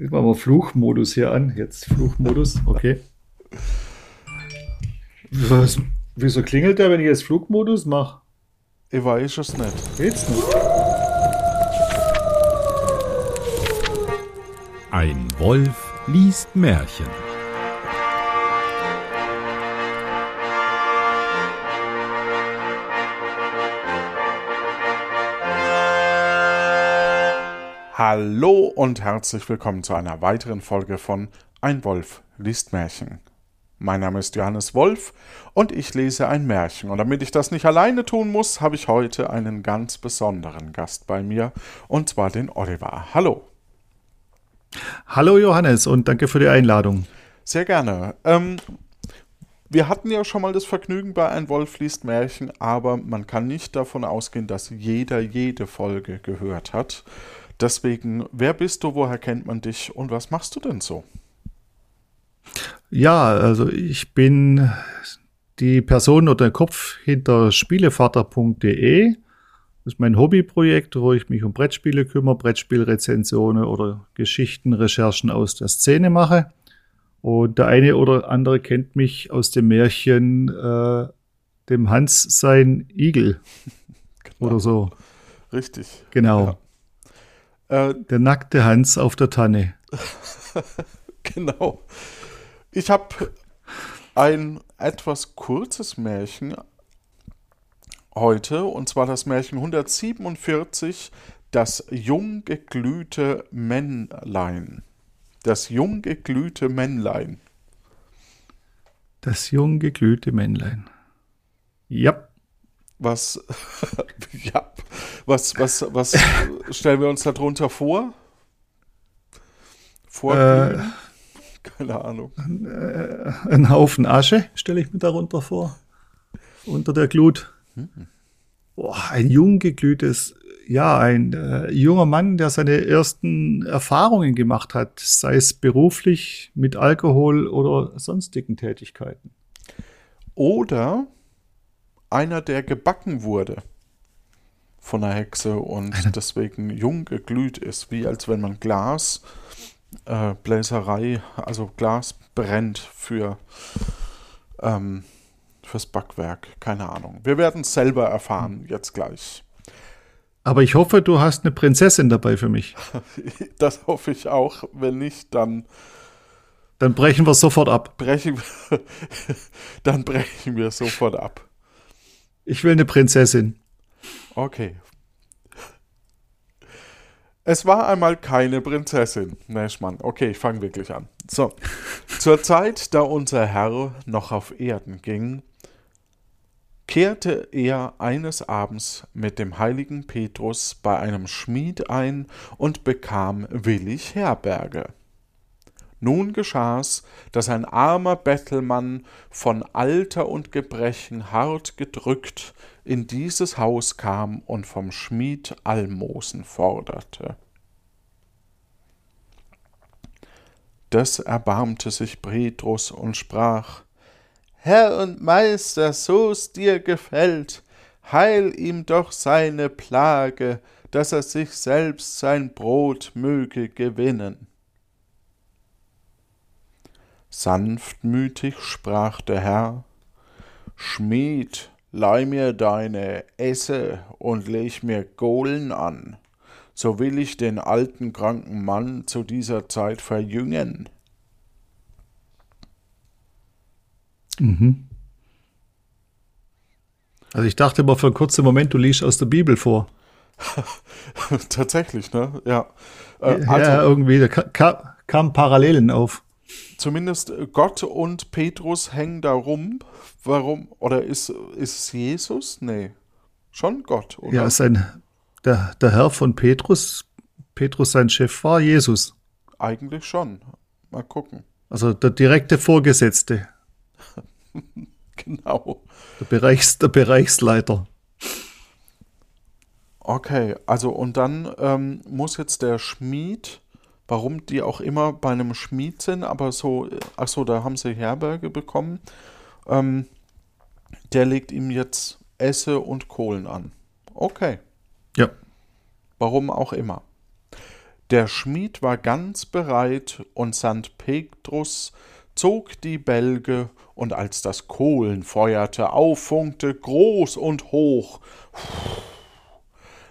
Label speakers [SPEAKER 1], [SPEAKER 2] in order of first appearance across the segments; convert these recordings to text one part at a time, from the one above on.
[SPEAKER 1] Jetzt machen wir Fluchmodus hier an. Jetzt Fluchmodus, okay. Was, wieso klingelt der, wenn ich jetzt Flugmodus mache?
[SPEAKER 2] Ich weiß es nicht.
[SPEAKER 1] Geht's nicht?
[SPEAKER 3] Ein Wolf liest Märchen.
[SPEAKER 2] Hallo und herzlich willkommen zu einer weiteren Folge von Ein Wolf liest Märchen. Mein Name ist Johannes Wolf und ich lese ein Märchen. Und damit ich das nicht alleine tun muss, habe ich heute einen ganz besonderen Gast bei mir, und zwar den Oliver. Hallo.
[SPEAKER 1] Hallo Johannes und danke für die Einladung.
[SPEAKER 2] Sehr gerne. Ähm, wir hatten ja schon mal das Vergnügen bei Ein Wolf liest Märchen, aber man kann nicht davon ausgehen, dass jeder jede Folge gehört hat. Deswegen, wer bist du, woher kennt man dich und was machst du denn so?
[SPEAKER 1] Ja, also ich bin die Person oder der Kopf hinter spielevater.de. Das ist mein Hobbyprojekt, wo ich mich um Brettspiele kümmere, Brettspielrezensionen oder Geschichtenrecherchen aus der Szene mache. Und der eine oder andere kennt mich aus dem Märchen äh, dem Hans sein Igel genau. oder so.
[SPEAKER 2] Richtig.
[SPEAKER 1] Genau. Ja. Äh, Der nackte Hans auf der Tanne.
[SPEAKER 2] genau. Ich habe ein etwas kurzes Märchen heute, und zwar das Märchen 147, das jung geglühte Männlein. Das jung geglühte Männlein.
[SPEAKER 1] Das jung geglühte Männlein. Ja.
[SPEAKER 2] Was, ja, was, was, was stellen wir uns darunter vor?
[SPEAKER 1] Vorglühen?
[SPEAKER 2] Äh, Keine Ahnung.
[SPEAKER 1] Äh, ein Haufen Asche stelle ich mir darunter vor. Unter der Glut. Hm. Boah, ein jung geglühtes, ja, ein äh, junger Mann, der seine ersten Erfahrungen gemacht hat, sei es beruflich mit Alkohol oder sonstigen Tätigkeiten.
[SPEAKER 2] Oder einer, der gebacken wurde von der Hexe und deswegen jung geglüht ist, wie als wenn man Glas, äh, Bläserei, also Glas brennt für ähm, fürs Backwerk. Keine Ahnung. Wir werden es selber erfahren, jetzt gleich.
[SPEAKER 1] Aber ich hoffe, du hast eine Prinzessin dabei für mich.
[SPEAKER 2] das hoffe ich auch. Wenn nicht, dann.
[SPEAKER 1] Dann brechen wir sofort ab.
[SPEAKER 2] Brechen, dann brechen wir sofort ab.
[SPEAKER 1] Ich will eine Prinzessin.
[SPEAKER 2] Okay. Es war einmal keine Prinzessin. Neschmann. Okay, ich fange wirklich an. So. Zur Zeit, da unser Herr noch auf Erden ging, kehrte er eines Abends mit dem heiligen Petrus bei einem Schmied ein und bekam willig Herberge. Nun geschah's, dass ein armer Bettelmann von Alter und Gebrechen hart gedrückt in dieses Haus kam und vom Schmied Almosen forderte. Des erbarmte sich Petrus und sprach Herr und Meister, so's dir gefällt, heil ihm doch seine Plage, dass er sich selbst sein Brot möge gewinnen. Sanftmütig sprach der Herr, Schmied, leih mir deine Esse und leg mir Gohlen an, so will ich den alten kranken Mann zu dieser Zeit verjüngen.
[SPEAKER 1] Mhm. Also ich dachte mal für einen kurzen Moment, du liest aus der Bibel vor.
[SPEAKER 2] Tatsächlich, ne? Ja.
[SPEAKER 1] Äh, also, ja, irgendwie, da kam, kam Parallelen auf
[SPEAKER 2] zumindest Gott und Petrus hängen da rum. Warum? Oder ist, ist es Jesus? Nee. Schon Gott, oder?
[SPEAKER 1] Ja, sein, der, der Herr von Petrus, Petrus sein Chef war Jesus.
[SPEAKER 2] Eigentlich schon. Mal gucken.
[SPEAKER 1] Also der direkte Vorgesetzte.
[SPEAKER 2] genau.
[SPEAKER 1] Der, Bereichs, der Bereichsleiter.
[SPEAKER 2] Okay, also und dann ähm, muss jetzt der Schmied warum die auch immer bei einem Schmied sind, aber so, ach so, da haben sie Herberge bekommen. Ähm, der legt ihm jetzt Esse und Kohlen an. Okay.
[SPEAKER 1] Ja.
[SPEAKER 2] Warum auch immer. Der Schmied war ganz bereit, und St. Petrus zog die Bälge, und als das Kohlen feuerte, auffunkte groß und hoch,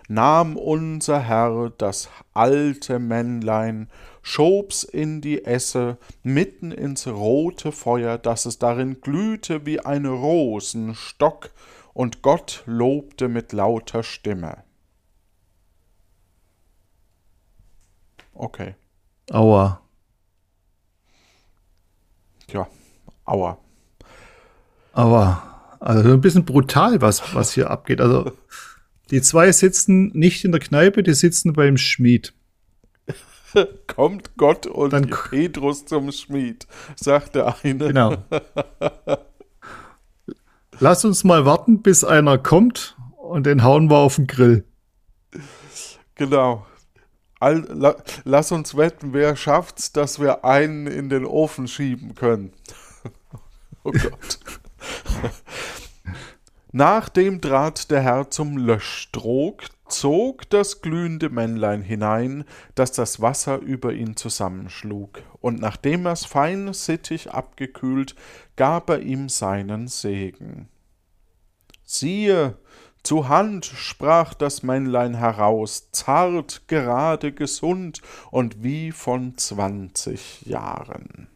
[SPEAKER 2] nahm unser Herr das alte Männlein, schob's in die Esse, mitten ins rote Feuer, dass es darin glühte wie ein Rosenstock, und Gott lobte mit lauter Stimme. Okay.
[SPEAKER 1] Aua.
[SPEAKER 2] Ja, aua.
[SPEAKER 1] Aber also ein bisschen brutal, was, was hier abgeht. Also die zwei sitzen nicht in der Kneipe, die sitzen beim Schmied.
[SPEAKER 2] Kommt Gott und
[SPEAKER 1] Dann-
[SPEAKER 2] Petrus zum Schmied, sagt der eine.
[SPEAKER 1] Genau. Lass uns mal warten, bis einer kommt und den hauen wir auf den Grill.
[SPEAKER 2] Genau. All, la, lass uns wetten, wer schafft's, dass wir einen in den Ofen schieben können. oh Gott. Nachdem trat der Herr zum Löschtrog, zog das glühende Männlein hinein, dass das Wasser über ihn zusammenschlug, und nachdem er's fein sittig abgekühlt, gab er ihm seinen Segen. Siehe, zu Hand sprach das Männlein heraus, zart, gerade, gesund und wie von zwanzig Jahren.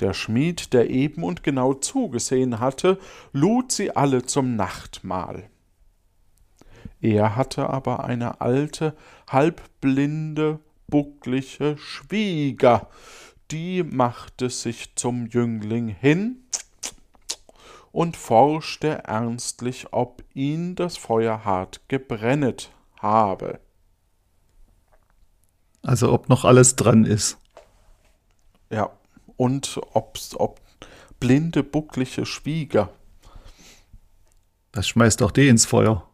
[SPEAKER 2] Der Schmied, der eben und genau zugesehen hatte, lud sie alle zum Nachtmahl. Er hatte aber eine alte, halbblinde, bucklige Schwieger, die machte sich zum Jüngling hin und forschte ernstlich, ob ihn das Feuer hart gebrennet habe.
[SPEAKER 1] Also ob noch alles dran ist.
[SPEAKER 2] Ja, und ob's, ob blinde, bucklige Schwieger.
[SPEAKER 1] Das schmeißt auch die ins Feuer.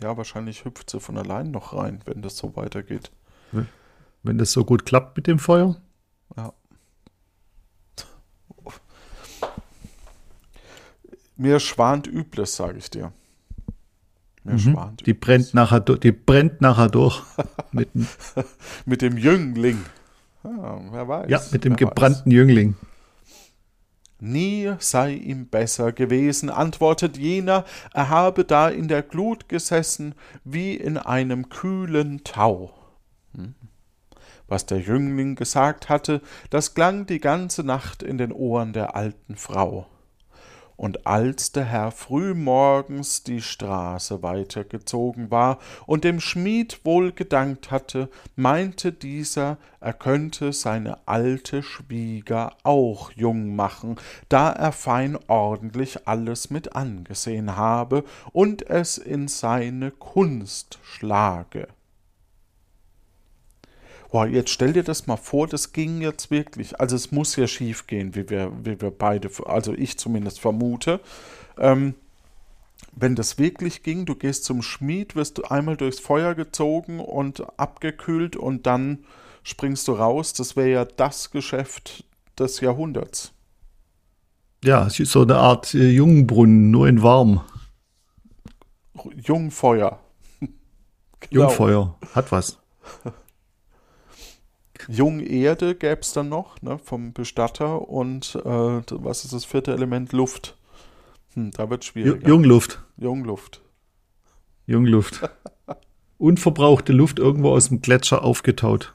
[SPEAKER 2] Ja, wahrscheinlich hüpft sie von allein noch rein, wenn das so weitergeht.
[SPEAKER 1] Wenn das so gut klappt mit dem Feuer.
[SPEAKER 2] Ja. Mir schwant Übles, sage ich dir. Mir schwant
[SPEAKER 1] Mhm. Die
[SPEAKER 2] Übles.
[SPEAKER 1] brennt nachher, die brennt nachher durch. Mit dem
[SPEAKER 2] Jüngling. Ja, wer weiß.
[SPEAKER 1] ja, mit dem
[SPEAKER 2] wer weiß.
[SPEAKER 1] gebrannten Jüngling.
[SPEAKER 2] Nie sei ihm besser gewesen, antwortet jener, er habe da in der Glut gesessen, wie in einem kühlen Tau. Hm. Was der Jüngling gesagt hatte, das klang die ganze Nacht in den Ohren der alten Frau. Und als der Herr frühmorgens die Straße weitergezogen war und dem Schmied wohl gedankt hatte, meinte dieser, er könnte seine alte Schwieger auch jung machen, da er fein ordentlich alles mit angesehen habe und es in seine Kunst schlage. Boah, jetzt stell dir das mal vor, das ging jetzt wirklich. Also es muss ja schief gehen, wie wir, wie wir beide, also ich zumindest vermute. Ähm, wenn das wirklich ging, du gehst zum Schmied, wirst du einmal durchs Feuer gezogen und abgekühlt und dann springst du raus. Das wäre ja das Geschäft des Jahrhunderts.
[SPEAKER 1] Ja, es ist so eine Art äh, Jungbrunnen, nur in warm.
[SPEAKER 2] Jungfeuer. Genau.
[SPEAKER 1] Jungfeuer. Hat was.
[SPEAKER 2] Jungerde gäbe es dann noch, ne, vom Bestatter und äh, was ist das vierte Element? Luft. Hm, da wird schwieriger.
[SPEAKER 1] Jungluft.
[SPEAKER 2] Jungluft.
[SPEAKER 1] Jungluft. Unverbrauchte Luft irgendwo aus dem Gletscher aufgetaut.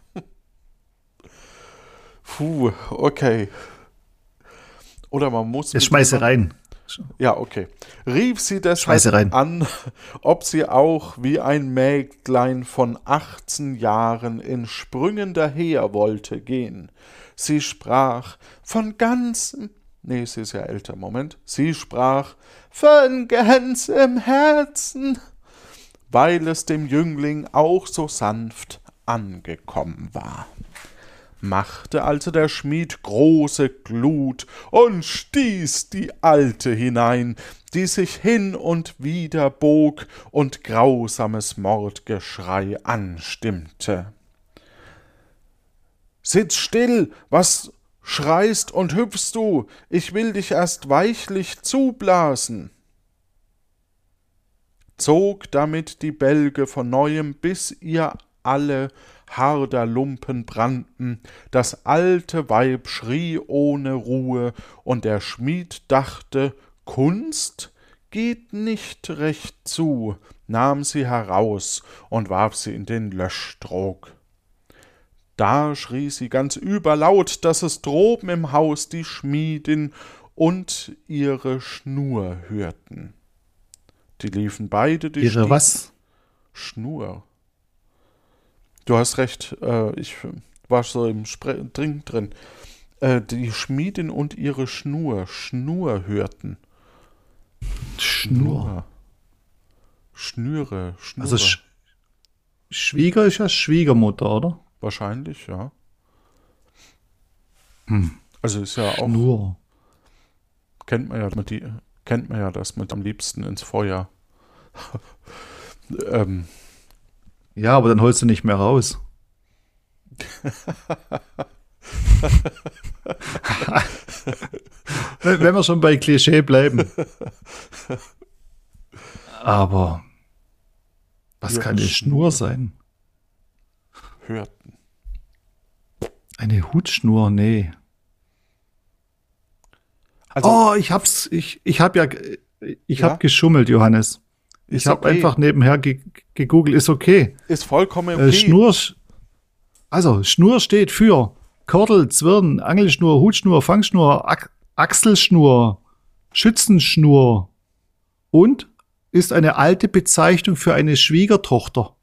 [SPEAKER 2] Puh, okay. Oder man muss.
[SPEAKER 1] Jetzt schmeiße rein.
[SPEAKER 2] Ja, okay. Rief sie deshalb an, ob sie auch wie ein Mägdlein von 18 Jahren in Sprüngen daher wollte gehen. Sie sprach von ganzem, nee, sie ist ja älter, Moment. Sie sprach von ganzem Herzen, weil es dem Jüngling auch so sanft angekommen war machte also der Schmied große Glut und stieß die Alte hinein, die sich hin und wider bog und grausames Mordgeschrei anstimmte. Sitz still, was schreist und hüpfst du? Ich will dich erst weichlich zublasen zog damit die Bälge von neuem, bis ihr alle Harderlumpen brannten, das alte Weib schrie ohne Ruhe, und der Schmied dachte, Kunst geht nicht recht zu, nahm sie heraus und warf sie in den Löschtrog. Da schrie sie ganz überlaut, dass es droben im Haus die Schmiedin und ihre Schnur hörten. Die liefen beide die
[SPEAKER 1] Ihre
[SPEAKER 2] Stieg-
[SPEAKER 1] was?
[SPEAKER 2] Schnur. Du hast recht, äh, ich war so im Spre Drink drin. Äh, die Schmiedin und ihre Schnur, Schnur hörten.
[SPEAKER 1] Schnur.
[SPEAKER 2] Schnüre, Schnure.
[SPEAKER 1] Also Sch Schwieger ist ja Schwiegermutter, oder?
[SPEAKER 2] Wahrscheinlich, ja.
[SPEAKER 1] Hm.
[SPEAKER 2] Also ist ja auch,
[SPEAKER 1] Schnur.
[SPEAKER 2] kennt man ja, die, kennt man ja das mit am liebsten ins Feuer. ähm,
[SPEAKER 1] Ja, aber dann holst du nicht mehr raus. wenn wir schon bei Klischee bleiben. Aber was
[SPEAKER 2] Ja,
[SPEAKER 1] kann eine Schnur sein?
[SPEAKER 2] hörten.
[SPEAKER 1] Eine Hutschnur? Nee.
[SPEAKER 2] Also,
[SPEAKER 1] oh, ich hab's, ich, ich hab ja, ich
[SPEAKER 2] Ja?
[SPEAKER 1] hab geschummelt, Johannes. Ich
[SPEAKER 2] Ist
[SPEAKER 1] hab
[SPEAKER 2] okay.
[SPEAKER 1] einfach nebenher ge gegoogelt, ist okay.
[SPEAKER 2] ist vollkommen
[SPEAKER 1] Äh,
[SPEAKER 2] okay.
[SPEAKER 1] Schnur, also Schnur steht für Kordel, Zwirn, Angelschnur, Hutschnur, Fangschnur, Ach Achselschnur, Schützenschnur und ist eine alte Bezeichnung für eine Schwiegertochter.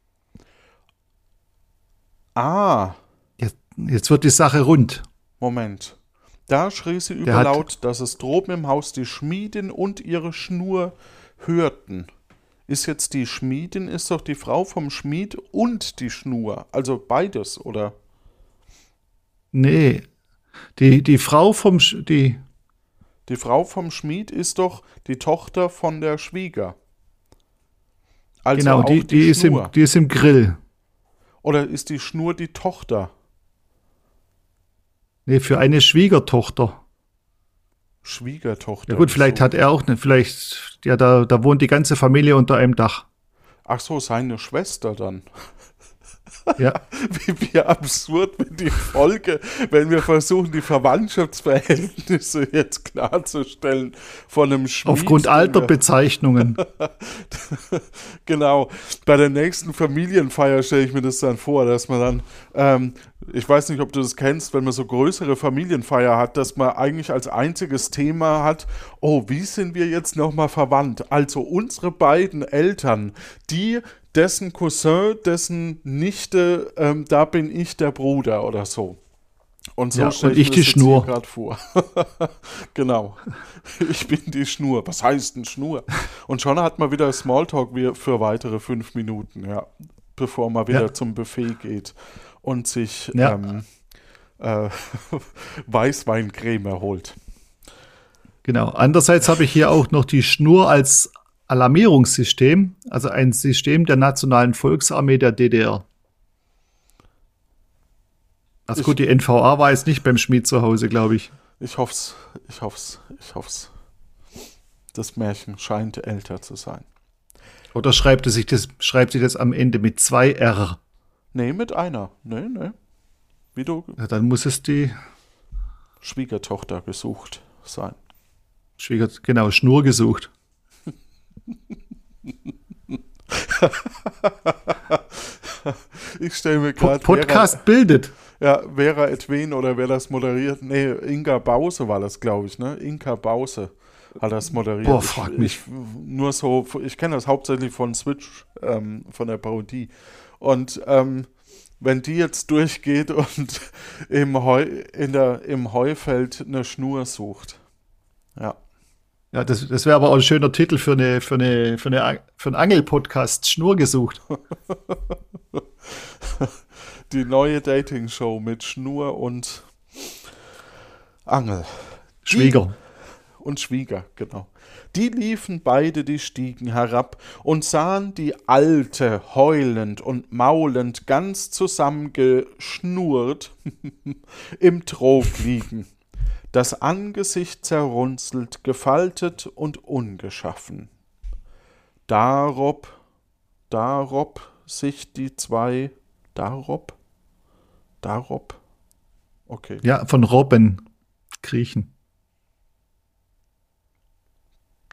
[SPEAKER 2] Ah,
[SPEAKER 1] Jetzt, jetzt wird die Sache rund.
[SPEAKER 2] Moment. Da schrie sie überlaut, dass es droben im Haus die Schmiedin und ihre Schnur hörten. Ist jetzt die Schmiedin, ist doch die Frau vom Schmied und die Schnur. Also beides, oder?
[SPEAKER 1] Nee, die, die Frau vom, Sch die,
[SPEAKER 2] Die Frau vom Schmied ist doch die Tochter von der Schwieger. Also
[SPEAKER 1] genau,
[SPEAKER 2] auch
[SPEAKER 1] die, die, ist im, die ist im Grill.
[SPEAKER 2] Oder ist die Schnur die Tochter?
[SPEAKER 1] Nee, für eine Schwiegertochter.
[SPEAKER 2] Schwiegertochter.
[SPEAKER 1] Ja gut, vielleicht
[SPEAKER 2] so.
[SPEAKER 1] hat er auch eine, vielleicht, ja, da, da wohnt die ganze Familie unter einem Dach.
[SPEAKER 2] Ach so, seine Schwester dann.
[SPEAKER 1] Ja,
[SPEAKER 2] Wie, wie absurd wird die Folge, wenn wir versuchen, die Verwandtschaftsverhältnisse jetzt klarzustellen von einem Schmied.
[SPEAKER 1] aufgrund
[SPEAKER 2] den wir-
[SPEAKER 1] Alterbezeichnungen.
[SPEAKER 2] Genau. Bei der nächsten Familienfeier stelle ich mir das dann vor, dass man dann, ähm, ich weiß nicht, ob du das kennst, wenn man so größere Familienfeier hat, dass man eigentlich als einziges Thema hat, oh, wie sind wir jetzt nochmal verwandt? Also unsere beiden Eltern, die, dessen Cousin, dessen Nichte, ähm, da bin ich der Bruder oder so. Und so
[SPEAKER 1] Ja,
[SPEAKER 2] stelle
[SPEAKER 1] und ich
[SPEAKER 2] mir
[SPEAKER 1] die Schnur.
[SPEAKER 2] gerade vor. genau. Ich bin die Schnur. Was heißt denn Schnur? Und schon hat man wieder Smalltalk für weitere fünf Minuten, ja. Bevor man wieder
[SPEAKER 1] Ja.
[SPEAKER 2] zum Buffet geht und sich
[SPEAKER 1] Ja.
[SPEAKER 2] ähm, äh, Weißweincreme holt.
[SPEAKER 1] Genau. Andererseits habe ich hier auch noch die Schnur als Alarmierungssystem, also ein System der Nationalen Volksarmee der DDR. Also
[SPEAKER 2] Ich-
[SPEAKER 1] gut, die NVA war jetzt nicht beim Schmied zu Hause, glaube ich.
[SPEAKER 2] Ich hoff's, ich hoff's, ich hoff's. Das Märchen scheint älter zu sein.
[SPEAKER 1] Oder schreibt es sich das, schreibt sich das am Ende mit zwei R?
[SPEAKER 2] Nee, mit einer. Nee, nee. Wie du
[SPEAKER 1] Ja, dann muss es die
[SPEAKER 2] Schwiegertochter gesucht sein.
[SPEAKER 1] Schwieger, genau, Schnur gesucht.
[SPEAKER 2] Ich stelle mir gerade
[SPEAKER 1] Podcast bildet.
[SPEAKER 2] Ja, Vera Edwin oder wer das moderiert? Nee, Inga Bause war das, glaube ich, ne? Inka Bause hat das moderiert.
[SPEAKER 1] Boah, frag
[SPEAKER 2] ich,
[SPEAKER 1] mich.
[SPEAKER 2] Ich, nur so, ich kenne das hauptsächlich von Switch, ähm, von der Parodie. Und ähm, wenn die jetzt durchgeht und im, Heu, in der, im Heufeld eine Schnur sucht. Ja.
[SPEAKER 1] Ja, das, das wäre aber auch ein schöner Titel für eine, für eine, für eine, für einen Angelpodcast. Schnur gesucht.
[SPEAKER 2] Die neue Dating-Show mit Schnur und Angel.
[SPEAKER 1] Schwieger.
[SPEAKER 2] und Schwieger, genau. Die liefen beide die Stiegen herab und sahen die Alte heulend und maulend ganz zusammengeschnurrt im Trog liegen, das Angesicht zerrunzelt, gefaltet und ungeschaffen. Darob, darob sich die zwei, darob, Darob? Okay.
[SPEAKER 1] Ja, von Robben kriechen.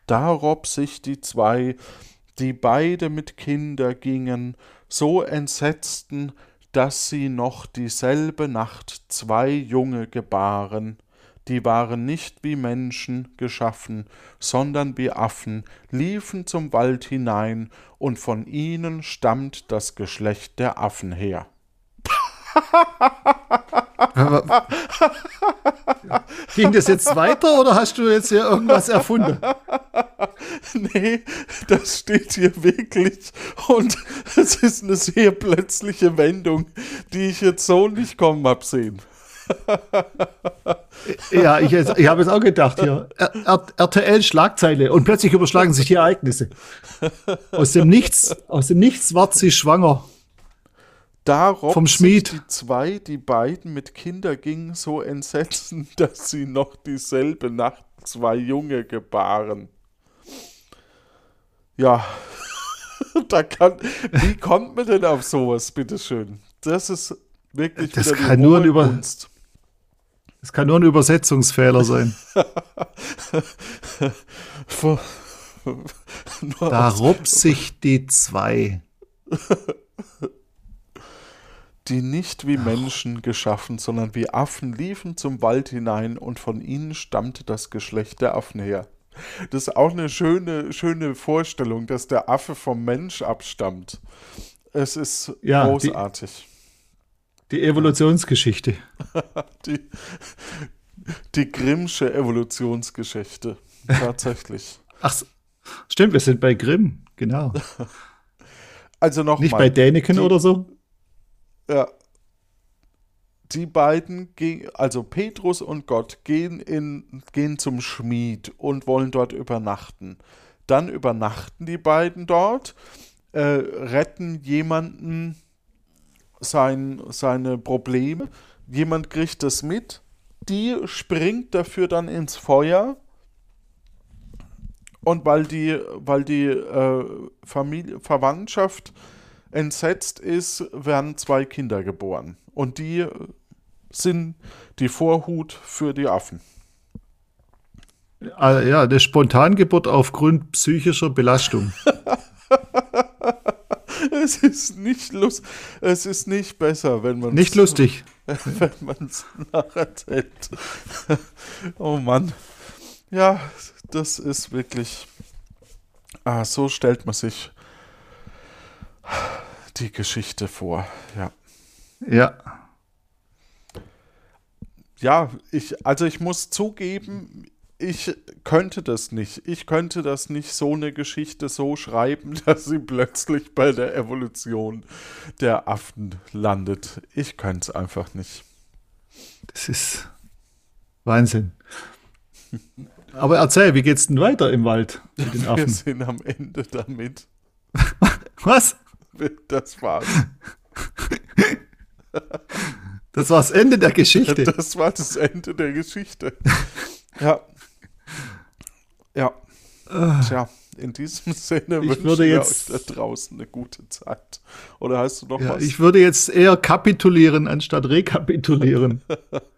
[SPEAKER 2] Darob sich die zwei, die beide mit Kinder gingen, so entsetzten, dass sie noch dieselbe Nacht zwei Junge gebaren, die waren nicht wie Menschen geschaffen, sondern wie Affen, liefen zum Wald hinein, und von ihnen stammt das Geschlecht der Affen her.
[SPEAKER 1] Ging das jetzt weiter oder hast du jetzt hier irgendwas erfunden?
[SPEAKER 2] Nee, das steht hier wirklich und es ist eine sehr plötzliche Wendung, die ich jetzt so nicht kommen hab sehen.
[SPEAKER 1] Ja, ich, ich habe es auch gedacht hier. RTL Schlagzeile und plötzlich überschlagen sich die Ereignisse. Aus dem Nichts, aus dem Nichts ward sie schwanger.
[SPEAKER 2] Darob
[SPEAKER 1] Vom Schmied.
[SPEAKER 2] die zwei, die beiden mit Kinder gingen, so entsetzen, dass sie noch dieselbe Nacht zwei Junge gebaren. Ja, da kann, wie kommt man denn auf sowas, bitteschön? Das ist wirklich
[SPEAKER 1] Das kann nur ein Über-
[SPEAKER 2] Kunst.
[SPEAKER 1] Es kann nur ein Übersetzungsfehler sein. Da rob sich die zwei.
[SPEAKER 2] Die nicht wie Menschen geschaffen, sondern wie Affen liefen zum Wald hinein und von ihnen stammte das Geschlecht der Affen her. Das ist auch eine schöne, schöne Vorstellung, dass der Affe vom Mensch abstammt. Es ist
[SPEAKER 1] Ja, die-
[SPEAKER 2] großartig.
[SPEAKER 1] Die Evolutionsgeschichte.
[SPEAKER 2] Die, die, Grimmsche Evolutionsgeschichte. Tatsächlich.
[SPEAKER 1] Ach, stimmt, wir sind bei Grimm, genau.
[SPEAKER 2] Also nochmal.
[SPEAKER 1] Nicht bei Däniken
[SPEAKER 2] die-
[SPEAKER 1] oder so?
[SPEAKER 2] Ja. Die beiden, also Petrus und Gott, gehen, in, gehen zum Schmied und wollen dort übernachten. Dann übernachten die beiden dort, äh, retten jemanden sein, seine Probleme. Jemand kriegt das mit. Die springt dafür dann ins Feuer. Und weil die, weil die äh, Familie, Verwandtschaft entsetzt ist, werden zwei Kinder geboren. Und die sind die Vorhut für die Affen.
[SPEAKER 1] Ah, ja, eine Spontangeburt aufgrund psychischer Belastung.
[SPEAKER 2] Es ist nicht lust, es ist nicht besser, wenn man
[SPEAKER 1] Nicht lustig.
[SPEAKER 2] wenn man es nacherzählt. oh Mann. Ja, das ist wirklich. Ah, so stellt man sich die Geschichte vor. Ja.
[SPEAKER 1] Ja.
[SPEAKER 2] Ja, ich, also ich muss zugeben, ich könnte das nicht. Ich könnte das nicht so eine Geschichte so schreiben, dass sie plötzlich bei der Evolution der Affen landet. Ich könnte es einfach nicht.
[SPEAKER 1] Das ist Wahnsinn. Aber erzähl, wie geht's denn weiter im Wald mit den
[SPEAKER 2] Wir
[SPEAKER 1] Affen?
[SPEAKER 2] sind am Ende damit.
[SPEAKER 1] Was?
[SPEAKER 2] Das war's.
[SPEAKER 1] Das war das Ende der Geschichte.
[SPEAKER 2] Das war das Ende der Geschichte. Ja. Ja. Tja, in diesem Sinne
[SPEAKER 1] Ich
[SPEAKER 2] wünschen
[SPEAKER 1] würde jetzt-
[SPEAKER 2] euch da draußen eine gute Zeit. Oder hast du noch
[SPEAKER 1] Ja,
[SPEAKER 2] was?
[SPEAKER 1] ich würde jetzt eher kapitulieren, anstatt rekapitulieren.